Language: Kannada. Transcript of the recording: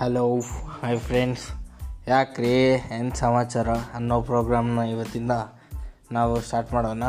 ಹಲೋ ಹಾಯ್ ಫ್ರೆಂಡ್ಸ್ ಯಾಕ್ರಿ? ಏನು ಸಮಾಚಾರ ಅನ್ನೋ ಪ್ರೋಗ್ರಾಮ್ನ ಇವತ್ತಿಂದ ನಾವು ಸ್ಟಾರ್ಟ್ ಮಾಡೋಣ.